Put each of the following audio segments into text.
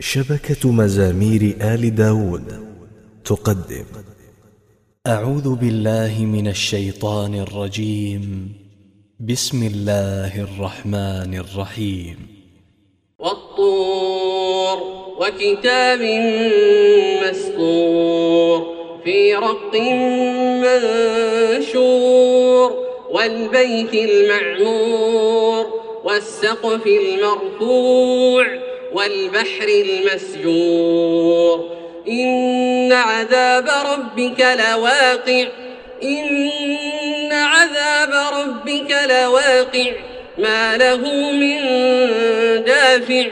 شبكة مزامير آل داود تقدم. أعوذ بالله من الشيطان الرجيم. بسم الله الرحمن الرحيم. والطور وكتاب مسطور في رق منشور والبيت المعمور والسقف المرفوع والبحر المسجور. إن عذاب ربك لواقع. إن عذاب ربك لواقع. ما له من دافع.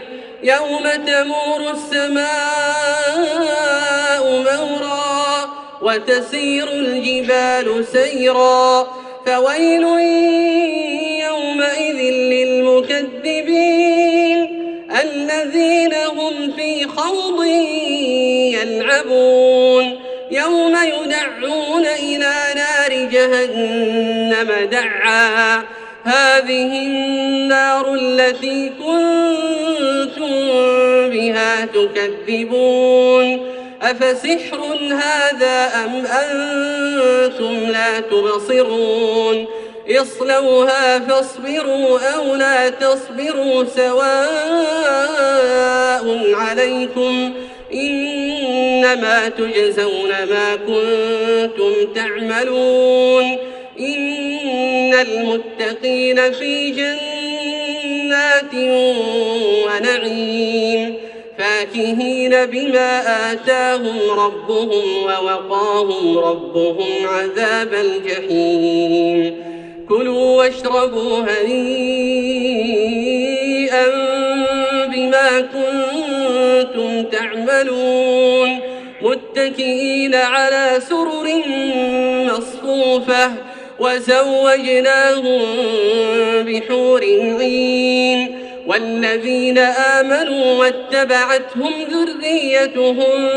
يوم تمور السماء مورا وتسير الجبال سيرا. فويل الذين هم في خوض يلعبون يوم يدعون إلى نار جهنم دعا. هذه النار التي كنتم بها تكذبون. أفسحر هذا أم أنتم لا تبصرون؟ اصلوها فاصبروا أو لا تصبروا سواء عليكم إنما تجزون ما كنتم تعملون إن المتقين في جنات ونعيم فاكهين بما آتاهم ربهم ووقاهم ربهم عذاب الجحيم كلوا واشربوا هنيئا تعملون متكئين على سرر مصفوفة وزوجناهم بحور عين. والذين آمنوا واتبعتهم ذريتهم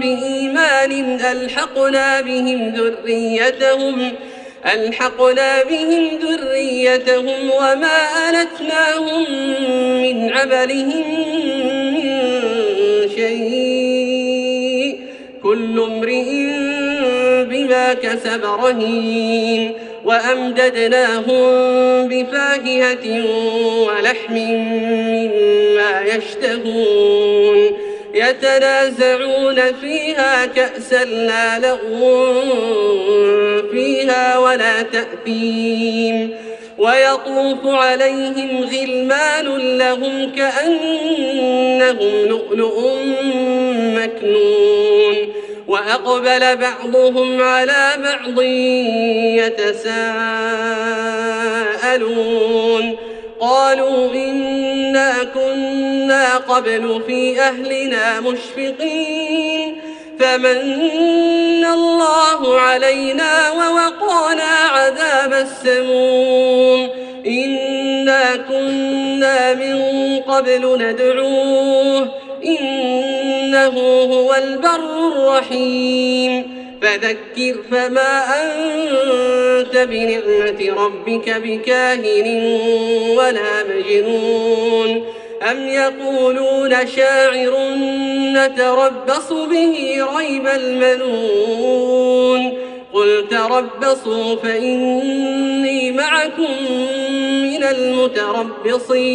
بإيمان ألحقنا بهم ذريتهم ألحقنا بهم ذريتهم وما ألتناهم من عملهم من شيء. كل امرئ بما كسب رهين وأمددناهم بفاكهة ولحم مما يشتهون يتنازعون فيها كأسا لا لغو فيها ولا تأثيم ويطوف عليهم غلمان لهم كأنهم لؤلؤ مكنون وأقبل بعضهم على بعض يتساءلون. قالوا إنا كنا قبل في أهلنا مشفقين. فمن الله علينا ووقانا عذاب السموم. إنا كنا من قبل ندعوه. إنه هو البر الرحيم. فذكر فما أنت بنعمة ربك بكاهن ولا مجنون. أم يقولون شاعر نتربص به ريب المنون. قل تربصوا فإني معكم من المتربصين.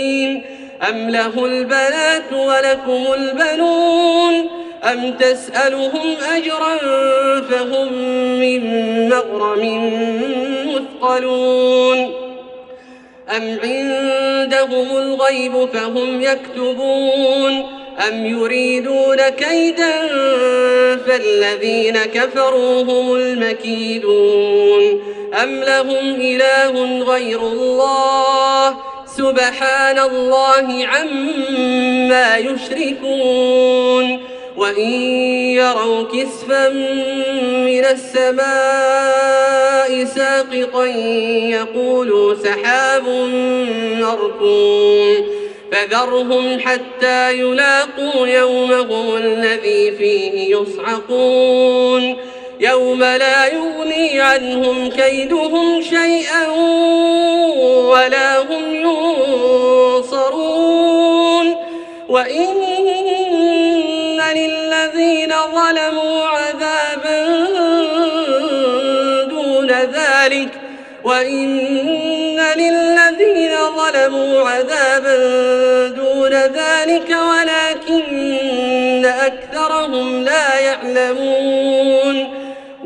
أم له البنات ولكم البنون أم تسألهم أجرا فهم من مغرم مثقلون أم عندهم الغيب فهم يكتبون أم يريدون كيدا فالذين كفروا هم المكيدون أم لهم إله غير الله سبحان الله عما يشركون وإن يروا كسفا من السماء ساقطا يقولوا سحاب مركوم فذرهم حتى يلاقوا يومهم الذي فيه يصعقون يوم لا يغني عنهم كيدهم شيئا ولا هم ينصرون. وإن للذين ظلموا عذابا دون ذلك وإن للذين ظلموا عذابا دون ذلك ولكن أكثرهم لا يعلمون.